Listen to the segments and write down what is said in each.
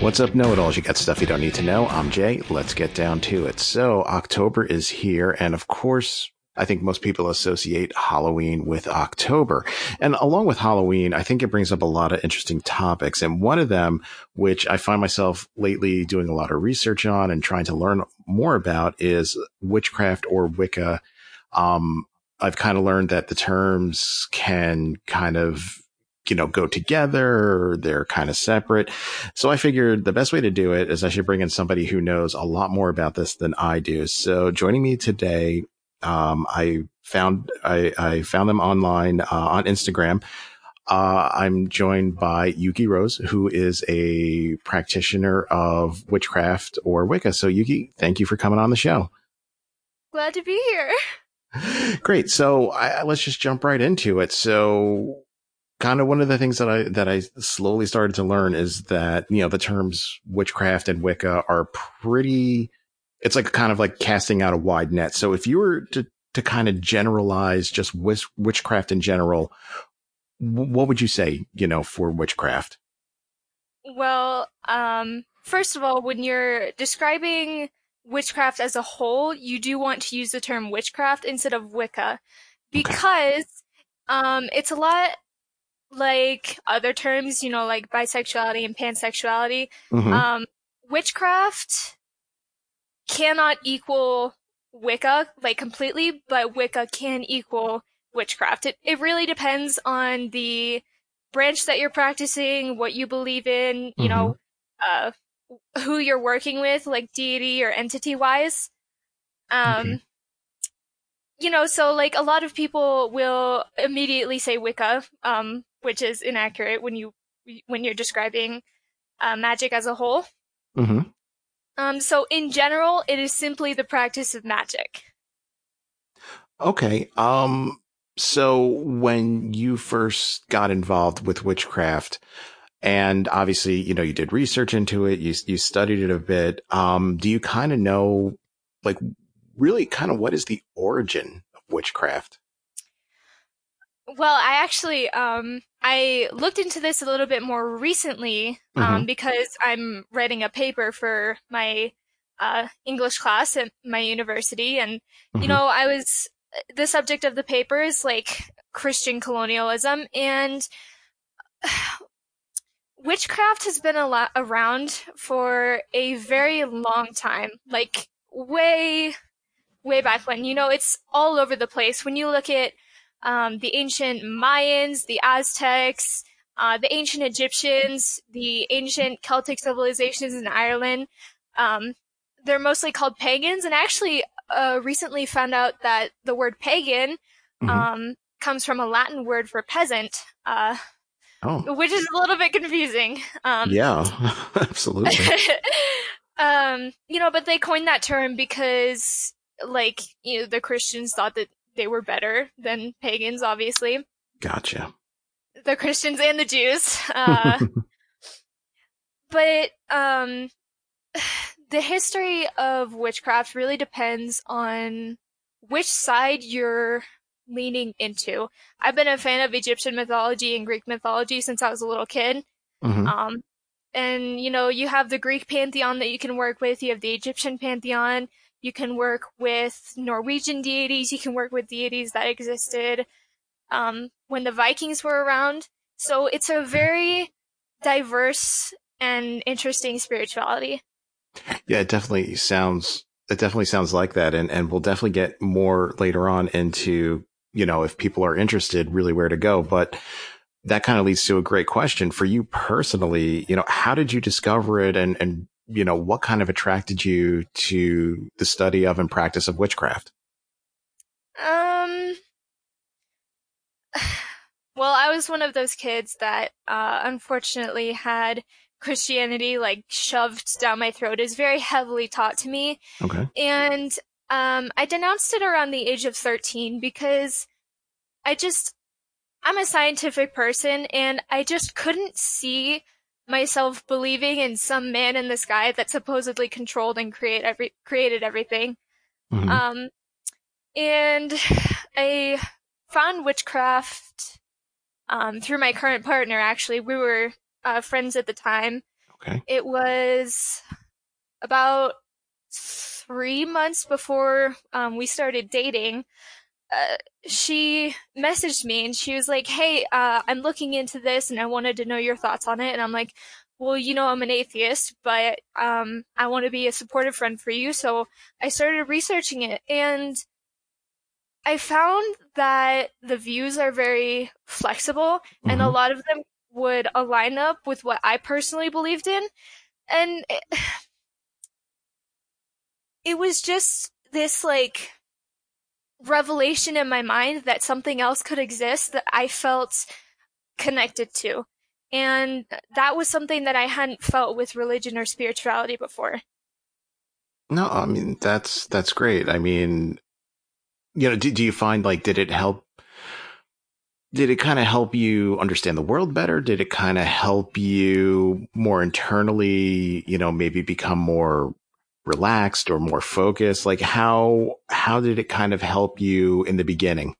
What's up, know it alls? You got stuff you don't need to know. I'm Jay. Let's get down to it. So, October is here, and of course, I think most people associate Halloween with October. And along with Halloween, I think it brings up a lot of interesting topics. And one of them, which I find myself lately doing a lot of research on and trying to learn more about, is witchcraft or Wicca. Um, I've kind of learned that the terms can kind of you know, go together. They're kind of separate. So I figured the best way to do it is I should bring in somebody who knows a lot more about this than I do. So joining me today, um, I found, I, I found them online, uh, on Instagram. Uh, I'm joined by Yuki Rose, who is a practitioner of witchcraft or Wicca. So Yuki, thank you for coming on the show. Glad to be here. Great. So I, let's just jump right into it. So kind of one of the things that I that I slowly started to learn is that you know the terms witchcraft and Wicca are pretty. It's like kind of like casting out a wide net. So if you were to to kind of generalize just witch, witchcraft in general, what would you say? You know, for witchcraft. Well, um, first of all, when you're describing witchcraft as a whole, you do want to use the term witchcraft instead of Wicca because okay. um, it's a lot like other terms, you know, like bisexuality and pansexuality, mm-hmm. um, witchcraft cannot equal Wicca, like completely, but Wicca can equal witchcraft. It, it really depends on the branch that you're practicing, what you believe in, you mm-hmm. know, uh, who you're working with, like deity or entity wise. Um, okay you know, so like a lot of people will immediately say Wicca, um, which is inaccurate when you when you're describing uh, magic as a whole. Mm-hmm. Um, so in general, it is simply the practice of magic. Okay. Um. So when you first got involved with witchcraft, and obviously, you know, you did research into it, you you studied it a bit. Um. Do you kind of know, like, really kind of what is the origin of witchcraft? Well, I actually um I looked into this a little bit more recently um mm-hmm. because I'm writing a paper for my uh English class at my university and mm-hmm. you know, I was the subject of the paper is like Christian colonialism and witchcraft has been a lot around for a very long time, like way way back when. You know, it's all over the place. When you look at um, the ancient Mayans, the Aztecs, uh, the ancient Egyptians, the ancient Celtic civilizations in Ireland, um, they're mostly called pagans. And actually, uh, recently found out that the word pagan mm-hmm. um, comes from a Latin word for peasant. Uh, oh. Which is a little bit confusing. Um, yeah, absolutely. um, you know, but they coined that term because like you know the Christians thought that they were better than pagans, obviously. Gotcha. The Christians and the Jews. Uh, but um, the history of witchcraft really depends on which side you're leaning into. I've been a fan of Egyptian mythology and Greek mythology since I was a little kid. Mm-hmm. Um, and you know, you have the Greek pantheon that you can work with. You have the Egyptian pantheon. You can work with Norwegian deities. You can work with deities that existed um, when the Vikings were around. So it's a very diverse and interesting spirituality. Yeah, it definitely sounds. It definitely sounds like that, and and we'll definitely get more later on into you know if people are interested, really where to go. But that kind of leads to a great question for you personally. You know, how did you discover it, and and you know, what kind of attracted you to the study of and practice of witchcraft? Um, well, I was one of those kids that, uh, unfortunately had Christianity like shoved down my throat. It was very heavily taught to me. Okay. And Um, I denounced it around the age of 13 because I just, I'm a scientific person and I just couldn't see myself believing in some man in the sky that supposedly controlled and create every, created everything. Mm-hmm. Um, and I found witchcraft, um, through my current partner, actually. We were, uh, friends at the time. Okay. It was about three months before um, we started dating, uh, she messaged me and she was like, Hey, uh, I'm looking into this and I wanted to know your thoughts on it. And I'm like, well, you know, I'm an atheist, but, um, I want to be a supportive friend for you. So I started researching it and I found that the views are very flexible mm-hmm. and a mm-hmm. lot of them would align up with what I personally believed in. And it, it was just this like revelation in my mind that something else could exist that I felt connected to. And that was something that I hadn't felt with religion or spirituality before. No, I mean, that's, that's great. I mean, you know, do, do you find like, did it help? Did it kind of help you understand the world better? Did it kind of help you more internally, you know, maybe become more relaxed or more focused? Like how how did it kind of help you in the beginning?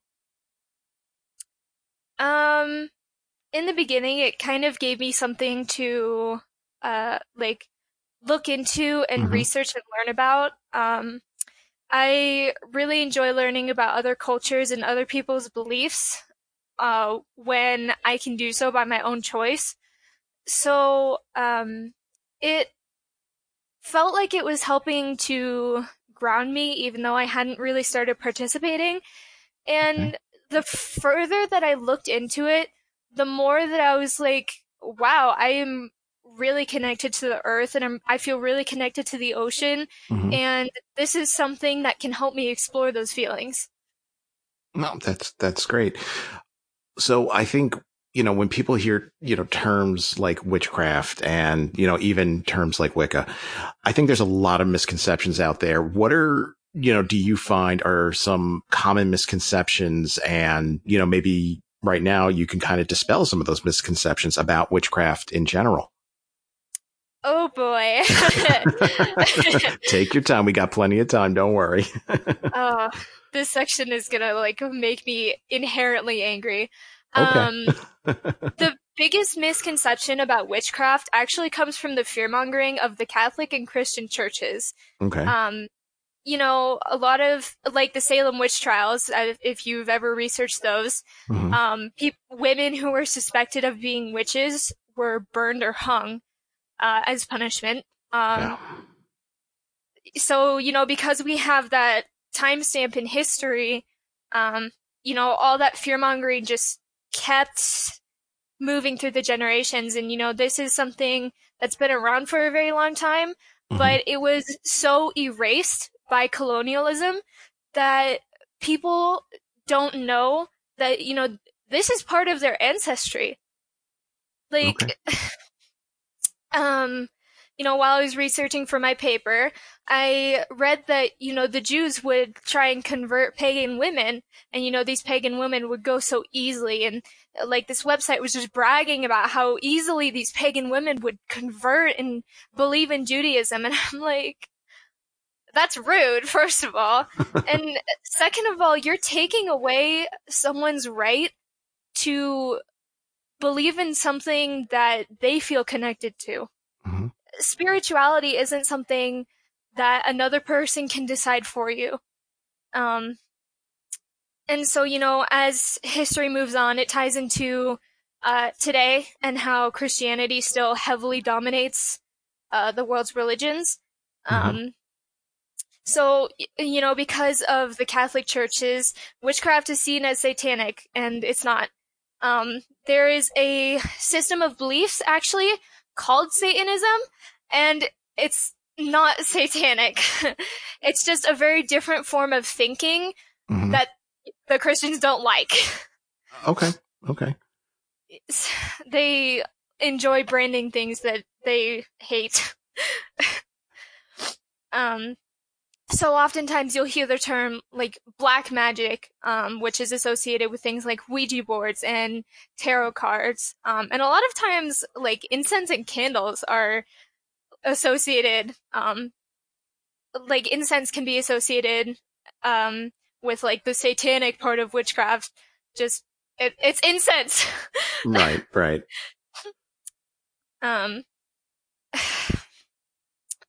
Um in the beginning it kind of gave me something to uh like look into and mm-hmm. research and learn about. Um I really enjoy learning about other cultures and other people's beliefs uh when I can do so by my own choice. So um it felt like it was helping to ground me, even though I hadn't really started participating. And okay. the further that I looked into it, the more that I was like, wow, I am really connected to the earth and I'm, I feel really connected to the ocean. Mm-hmm. And this is something that can help me explore those feelings. No, that's, that's great. So I think you know, when people hear, you know, terms like witchcraft and, you know, even terms like Wicca, I think there's a lot of misconceptions out there. What are, you know, do you find are some common misconceptions and, you know, maybe right now you can kind of dispel some of those misconceptions about witchcraft in general? Oh boy. Take your time. We got plenty of time. Don't worry. oh, this section is going to like make me inherently angry. Okay. Um, the biggest misconception about witchcraft actually comes from the fearmongering of the Catholic and Christian churches. Okay. Um, you know, a lot of like the Salem witch trials, uh, if you've ever researched those, mm-hmm. um, pe- women who were suspected of being witches were burned or hung uh, as punishment. Um, yeah. So, you know, because we have that timestamp in history, um, you know, all that fear mongering just kept moving through the generations. And, you know, this is something that's been around for a very long time, mm-hmm. but it was so erased by colonialism that people don't know that, you know, this is part of their ancestry. Like, okay. um, you know, while I was researching for my paper, I read that, you know, the Jews would try and convert pagan women and, you know, these pagan women would go so easily. And like this website was just bragging about how easily these pagan women would convert and believe in Judaism. And I'm like, that's rude, first of all. and second of all, you're taking away someone's right to believe in something that they feel connected to. Mm-hmm spirituality isn't something that another person can decide for you. Um, and so, you know, as history moves on, it ties into uh, today and how Christianity still heavily dominates uh, the world's religions. Mm-hmm. Um, so, you know, because of the Catholic churches, witchcraft is seen as satanic, and it's not. Um, there is a system of beliefs, actually, called Satanism, and it's not satanic. it's just a very different form of thinking mm-hmm. that the Christians don't like. Okay. Okay. They enjoy branding things that they hate. um so oftentimes you'll hear the term like black magic, um, which is associated with things like Ouija boards and tarot cards. Um, and a lot of times like incense and candles are associated, um, like incense can be associated, um, with like the satanic part of witchcraft. Just, it, it's incense. right, right. Um,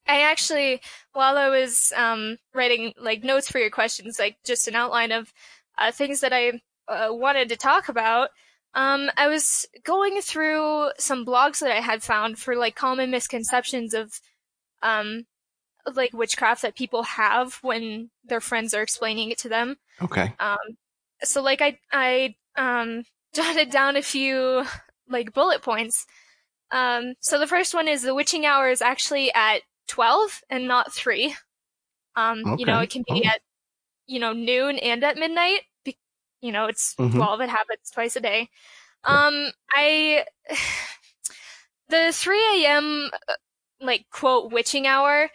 I actually, while I was um, writing like notes for your questions, like just an outline of uh, things that I uh, wanted to talk about, um, I was going through some blogs that I had found for like common misconceptions of um, like witchcraft that people have when their friends are explaining it to them. Okay. Um, so like I I um, jotted down a few like bullet points. Um, so the first one is the witching hour is actually at 12 and not 3. Um, okay. you know, it can be oh. at, you know, noon and at midnight. Be- you know, it's mm-hmm. 12, it happens twice a day. Um, I, the 3 a.m., uh, like, quote, witching hour,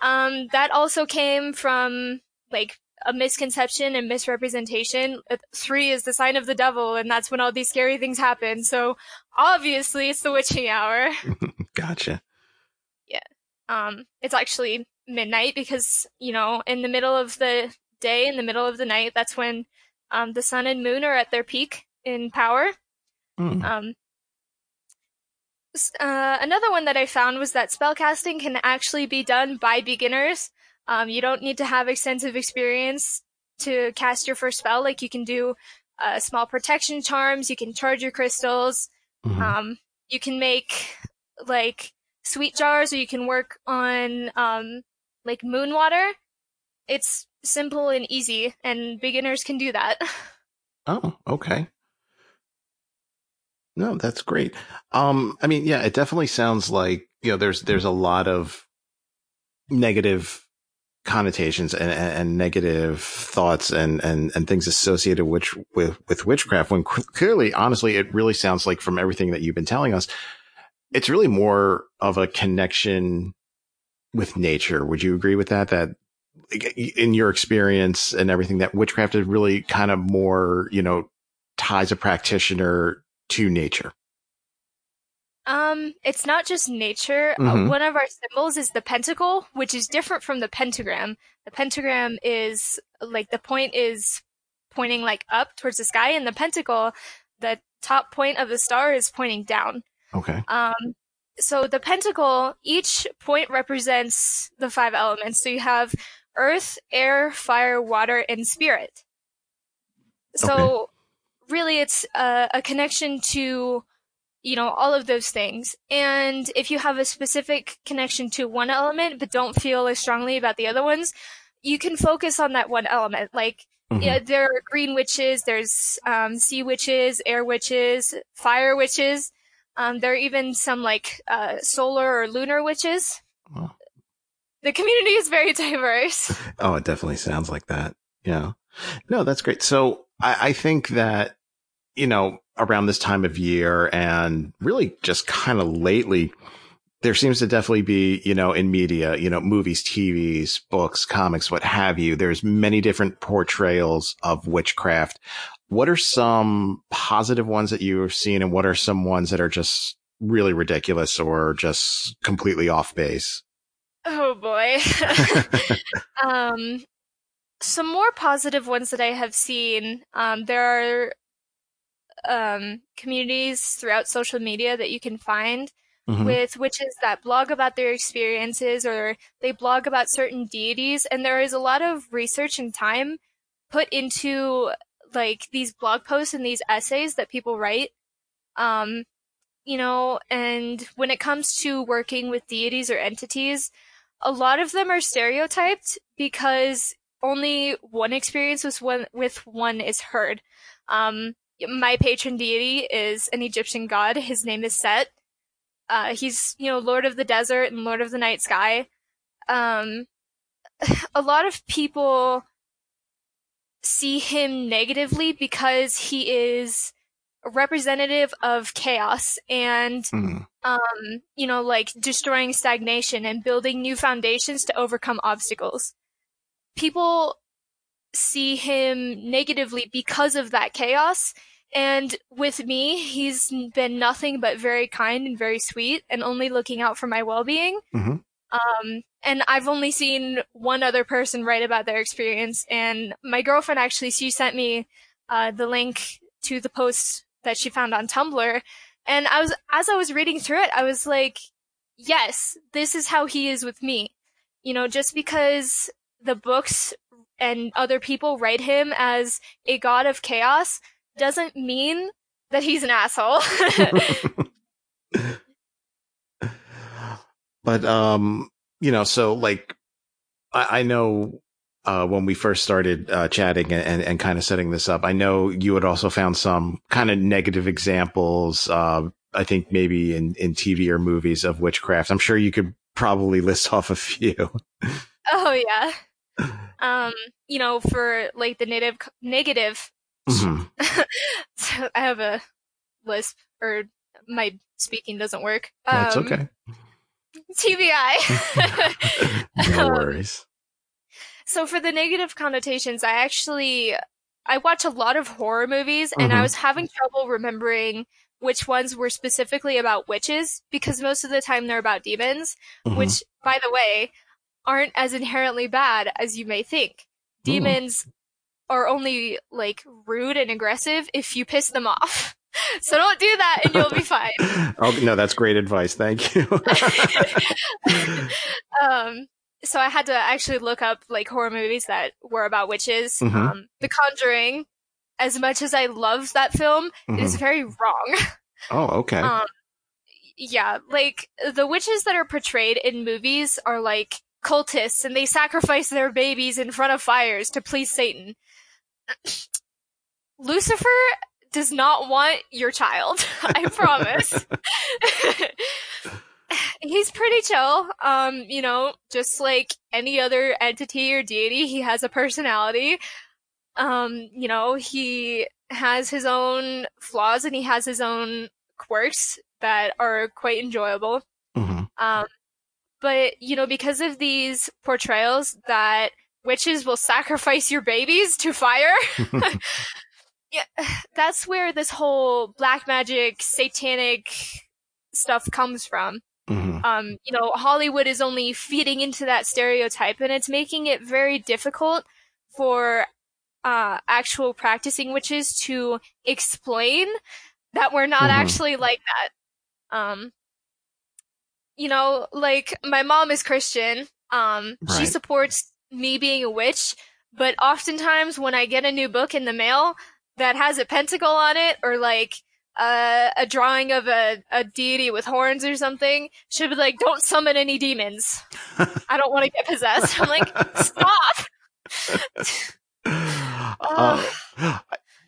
um, that also came from, like, a misconception and misrepresentation. Three is the sign of the devil, and that's when all these scary things happen. So obviously, it's the witching hour. gotcha. Um, it's actually midnight because, you know, in the middle of the day, in the middle of the night, that's when um, the sun and moon are at their peak in power. Mm. Um, uh, another one that I found was that spellcasting can actually be done by beginners. Um, you don't need to have extensive experience to cast your first spell. Like you can do uh, small protection charms, you can charge your crystals, mm-hmm. um, you can make like sweet jars or you can work on um, like moon water. It's simple and easy, and beginners can do that. Oh, okay. No, that's great. Um, I mean, yeah, it definitely sounds like you know there's there's a lot of negative connotations and, and, negative thoughts and, and, and things associated with, with, with witchcraft when clearly, honestly, it really sounds like from everything that you've been telling us, it's really more of a connection with nature. Would you agree with that? That in your experience and everything that witchcraft is really kind of more, you know, ties a practitioner to nature. Um, it's not just nature. Uh, mm-hmm. Uh, one of our symbols is the pentacle, which is different from the pentagram. The pentagram is like the point is pointing like up towards the sky, and the pentacle, the top point of the star is pointing down. Okay. Um, so the pentacle, each point represents the five elements. So you have earth, air, fire, water, and spirit. So okay. really it's a, a connection to, you know, all of those things. And if you have a specific connection to one element, but don't feel as strongly about the other ones, you can focus on that one element. Like, Mm-hmm. Yeah, there are green witches, there's um, sea witches, air witches, fire witches. Um, there are even some like uh, solar or lunar witches. The community is very diverse. oh, it definitely sounds like that. Yeah. No, that's great. So I, I think that, you know, around this time of year and really just kind of lately, there seems to definitely be, you know, in media, you know, movies, TVs, books, comics, what have you. There's many different portrayals of witchcraft. What are some positive ones that you've seen and what are some ones that are just really ridiculous or just completely off base? Oh boy. um, some more positive ones that I have seen. Um, there are um, communities throughout social media that you can find mm-hmm. with witches that blog about their experiences or they blog about certain deities. And there is a lot of research and time put into like these blog posts and these essays that people write. Um, you know, and when it comes to working with deities or entities, a lot of them are stereotyped because only one experience with one, with one is heard. Um, my patron deity is an Egyptian god. His name is Set. Uh, he's, you know, Lord of the Desert and Lord of the Night Sky. Um, a lot of people see him negatively because he is a representative of chaos and mm. um you know like destroying stagnation and building new foundations to overcome obstacles people see him negatively because of that chaos. And with me, he's been nothing but very kind and very sweet and only looking out for my well-being. Mm-hmm. Um, and I've only seen one other person write about their experience. And my girlfriend actually, she sent me, uh, the link to the post that she found on Tumblr. And I was, as I was reading through it, I was like, yes, this is how he is with me. You know, just because the books and other people write him as a god of chaos doesn't mean that he's an asshole. but um, you know, so like I, I know uh, when we first started uh, chatting and, and, and kind of setting this up, I know you had also found some kind of negative examples. Uh, I think maybe in, in TV or movies of witchcraft. I'm sure you could probably list off a few. Oh yeah. Um, you know, for like the native negative. Mm-hmm. so I have a lisp, or my speaking doesn't work. That's um, okay. TBI. no um, worries. So for the negative connotations, I actually I watch a lot of horror movies, and mm-hmm. I was having trouble remembering which ones were specifically about witches because most of the time they're about demons, mm-hmm. which, by the way, aren't as inherently bad as you may think. Demons Ooh. are only like rude and aggressive if you piss them off. So don't do that and you'll be fine. oh, no, that's great advice. Thank you. um, so I had to actually look up like horror movies that were about witches. Mm-hmm. Um, The Conjuring, as much as I love that film, mm-hmm. it is mm-hmm. very wrong. Oh, okay. Um, yeah, like the witches that are portrayed in movies are like cultists and they sacrifice their babies in front of fires to please Satan. Lucifer does not want your child. I promise. He's pretty chill. Um, you know, just like any other entity or deity, he has a personality. Um, you know, he has his own flaws and he has his own quirks that are quite enjoyable. Mm-hmm. Um, but, you know, because of these portrayals that witches will sacrifice your babies to fire, yeah, that's where this whole black magic, satanic stuff comes from. Mm-hmm. Um, you know, Hollywood is only feeding into that stereotype and it's making it very difficult for uh, actual practicing witches to explain that we're not mm-hmm. actually like that. Um, you know, like my mom is Christian. Um, right. she supports me being a witch, but oftentimes when I get a new book in the mail that has a pentacle on it or like uh, a drawing of a, a deity with horns or something, she'll be like, don't summon any demons. I don't want to get possessed. I'm like, stop. uh, and,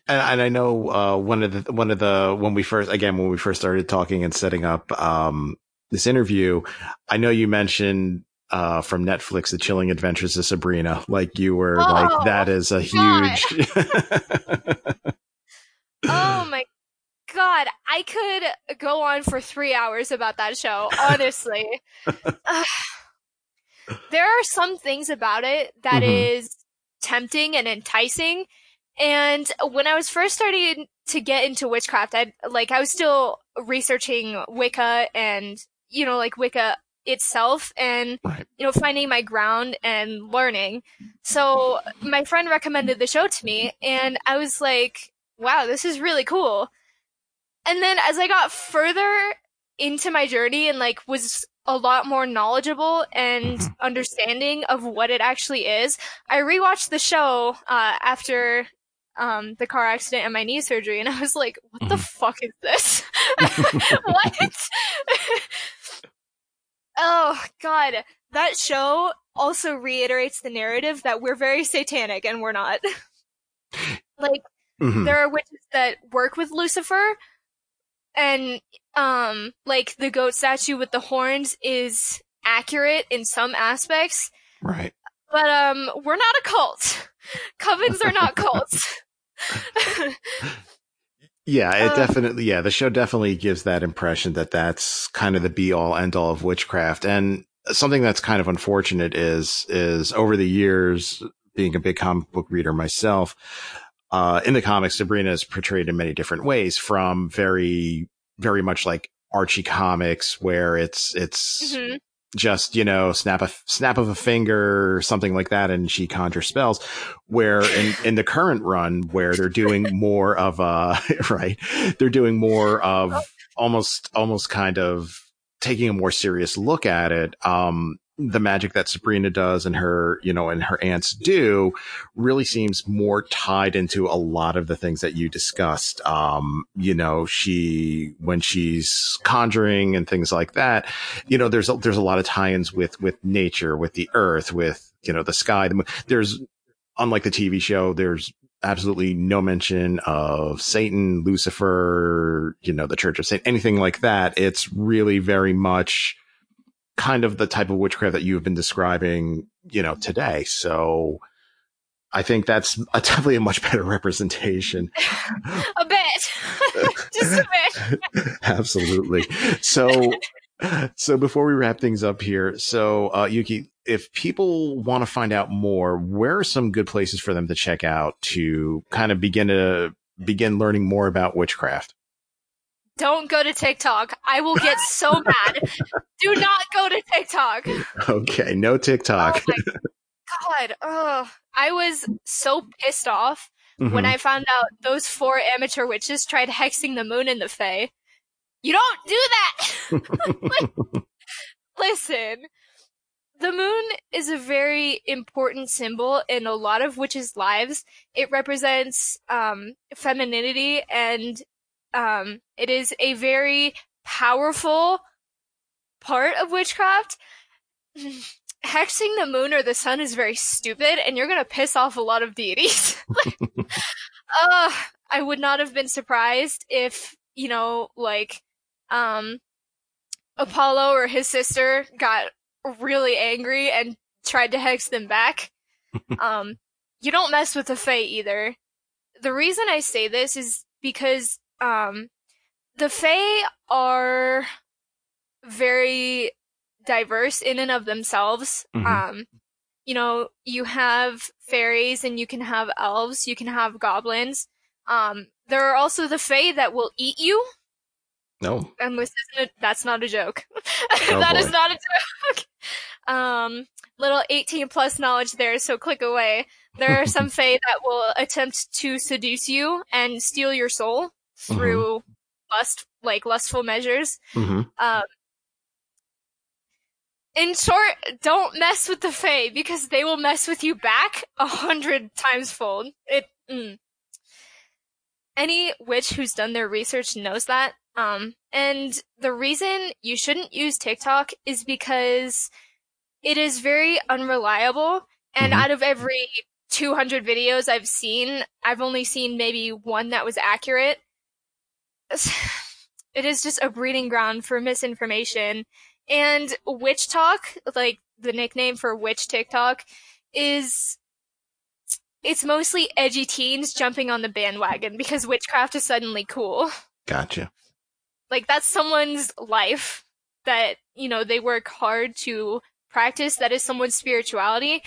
and, I know uh, one of the one of the when we first again when we first started talking and setting up um, this interview, I know you mentioned uh, from Netflix, The Chilling Adventures of Sabrina. Like you were oh, like, that is a huge. oh my God. I could go on for three hours about that show, honestly. there are some things about it that mm-hmm. is tempting and enticing. And when I was first starting to get into witchcraft, I like I was still researching Wicca and you know, like Wicca itself and, right. you know, finding my ground and learning. So my friend recommended the show to me and I was like, wow, this is really cool. And then as I got further into my journey and like was a lot more knowledgeable and mm-hmm. understanding of what it actually is, I rewatched the show uh, after um, the car accident and my knee surgery, and I was like, "What mm-hmm. the fuck is this? what?" Oh god, that show also reiterates the narrative that we're very satanic and we're not. like mm-hmm. there are witches that work with Lucifer and um like the goat statue with the horns is accurate in some aspects. Right. But um we're not a cult. Covens are not cults. Yeah, it uh, definitely, yeah, the show definitely gives that impression that that's kind of the be all end all of witchcraft. And something that's kind of unfortunate is, is over the years, being a big comic book reader myself, uh, in the comics, Sabrina is portrayed in many different ways from very, very much like Archie comics where it's, it's, mm-hmm. just you know snap a snap of a finger or something like that and she conjures spells where in, in the current run where they're doing more of a right they're doing more of almost almost kind of taking a more serious look at it um the magic that Sabrina does and her, you know, and her aunts do really seems more tied into a lot of the things that you discussed. Um, you know, she, when she's conjuring and things like that, you know, there's, a, there's a lot of tie-ins with, with nature, with the earth, with, you know, the sky. The. There's, unlike the TV show, there's absolutely no mention of Satan, Lucifer, you know, the Church of Satan, anything like that. It's really very much, kind of the type of witchcraft that you've been describing, you know, today. So I think that's a, definitely a much better representation. a bit. Just a bit. Absolutely. So, so before we wrap things up here, so, uh, Yuki, if people want to find out more, where are some good places for them to check out to kind of begin to begin learning more about witchcraft? Don't go to TikTok. I will get so mad. Do not go to TikTok. Okay, no TikTok. Oh God. Oh, I was so pissed off mm-hmm. when I found out those four amateur witches tried hexing the moon in the Fae. You don't do that! like, listen, the moon is a very important symbol in a lot of witches' lives. It represents um, femininity and um, it is a very powerful part of witchcraft. Hexing the moon or the sun is very stupid, and you're gonna piss off a lot of deities. uh, I would not have been surprised if, you know, like, um, Apollo or his sister got really angry and tried to hex them back. um, you don't mess with the Fae either. The reason I say this is because um, the Fae are very diverse in and of themselves. Mm-hmm. Um, you know, you have fairies and you can have elves, you can have goblins. Um, there are also the Fae that will eat you. No. And this isn't a, that's not a joke. Oh, that boy. is not a joke. um, little 18 plus knowledge there, so click away. There are some Fae that will attempt to seduce you and steal your soul through mm-hmm. lust, like lustful measures. Mm-hmm. Um, in short, don't mess with the Fae because they will mess with you back a hundred times fold. It. Mm. Any witch who's done their research knows that. Um, and the reason you shouldn't use TikTok is because it is very unreliable. And mm-hmm. out of every 200 videos I've seen, I've only seen maybe one that was accurate. it is just a breeding ground for misinformation. And WitchTok, like the nickname for witch TikTok, is it's mostly edgy teens jumping on the bandwagon because witchcraft is suddenly cool. Gotcha. Like that's someone's life that, you know, they work hard to practice. That is someone's spirituality.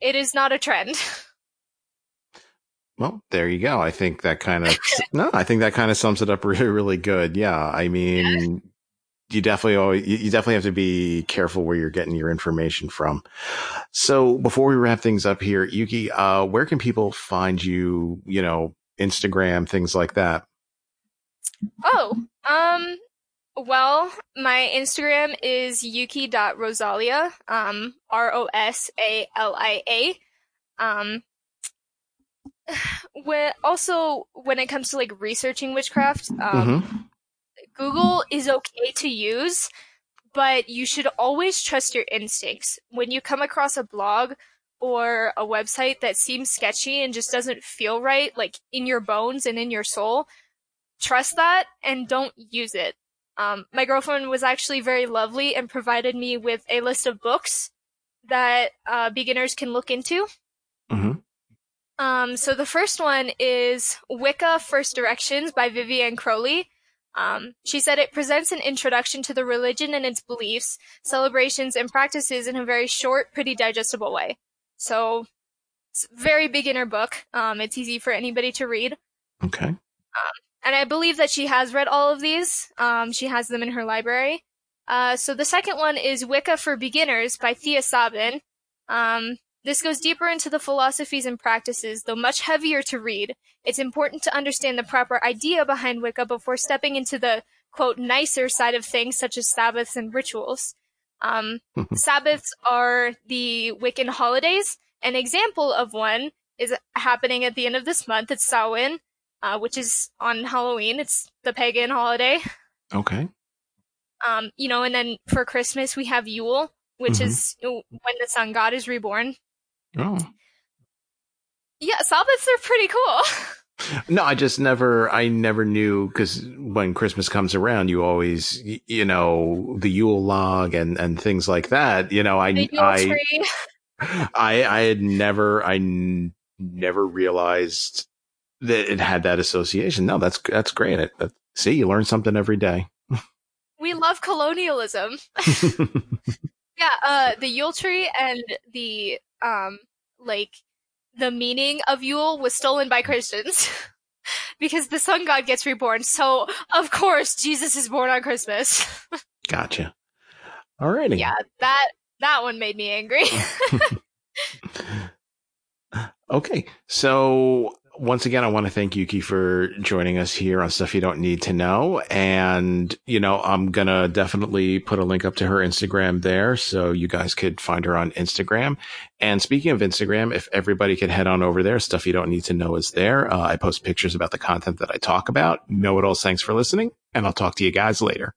It is not a trend. Well, there you go. I think that kind of no, I think that kind of sums it up really, really good. Yeah, I mean, you definitely always, you definitely have to be careful where you're getting your information from. So before we wrap things up here, Yuki, uh, where can people find you? You know, Instagram, things like that. Oh, um, well, my Instagram is yuki.rosalia, um, R O S A L I A. Um, when also when it comes to like researching witchcraft, um, mm-hmm. Google is okay to use, but you should always trust your instincts. When you come across a blog or a website that seems sketchy and just doesn't feel right, like in your bones and in your soul, trust that and don't use it. Um, my girlfriend was actually very lovely and provided me with a list of books that uh, beginners can look into. Mm-hmm. Um, so the first one is Wicca First Directions by Vivianne Crowley. Um, she said it presents an introduction to the religion and its beliefs, celebrations, and practices in a very short, pretty digestible way. So, It's a very beginner book. Um, it's easy for anybody to read. Okay. Um, and I believe that she has read all of these. Um, she has them in her library. Uh, so the second one is Wicca for Beginners by Thea Sabin. Um, this goes deeper into the philosophies and practices, though much heavier to read. It's important to understand the proper idea behind Wicca before stepping into the quote nicer side of things, such as Sabbaths and rituals. Um, Sabbaths are the Wiccan holidays. An example of one is happening at the end of this month. It's Samhain, uh, which is on Halloween. It's the pagan holiday. Okay. Um, you know, and then for Christmas we have Yule, which mm-hmm. is when the sun god is reborn. Oh. Yeah, Sabbaths are pretty cool. no, I just never, I never knew because when Christmas comes around, you always, you know, the Yule log and and things like that. You know, I, I, I, I had never, I n- never realized that it had that association. No, that's that's great. It, that, see, you learn something every day. we love colonialism. yeah, uh, the Yule tree and the um, like the meaning of Yule was stolen by Christians. because the sun god gets reborn. So, of course, Jesus is born on Christmas. gotcha. Alrighty. Yeah, that that one made me angry. okay. So, once again, I want to thank Yuki for joining us here on Stuff You Don't Need to Know. And, you know, I'm going to definitely put a link up to her Instagram there so you guys could find her on Instagram. And speaking of Instagram, if everybody could head on over there, Stuff You Don't Need to Know is there. Uh, I post pictures about the content that I talk about. Know it all. Thanks for listening. And I'll talk to you guys later.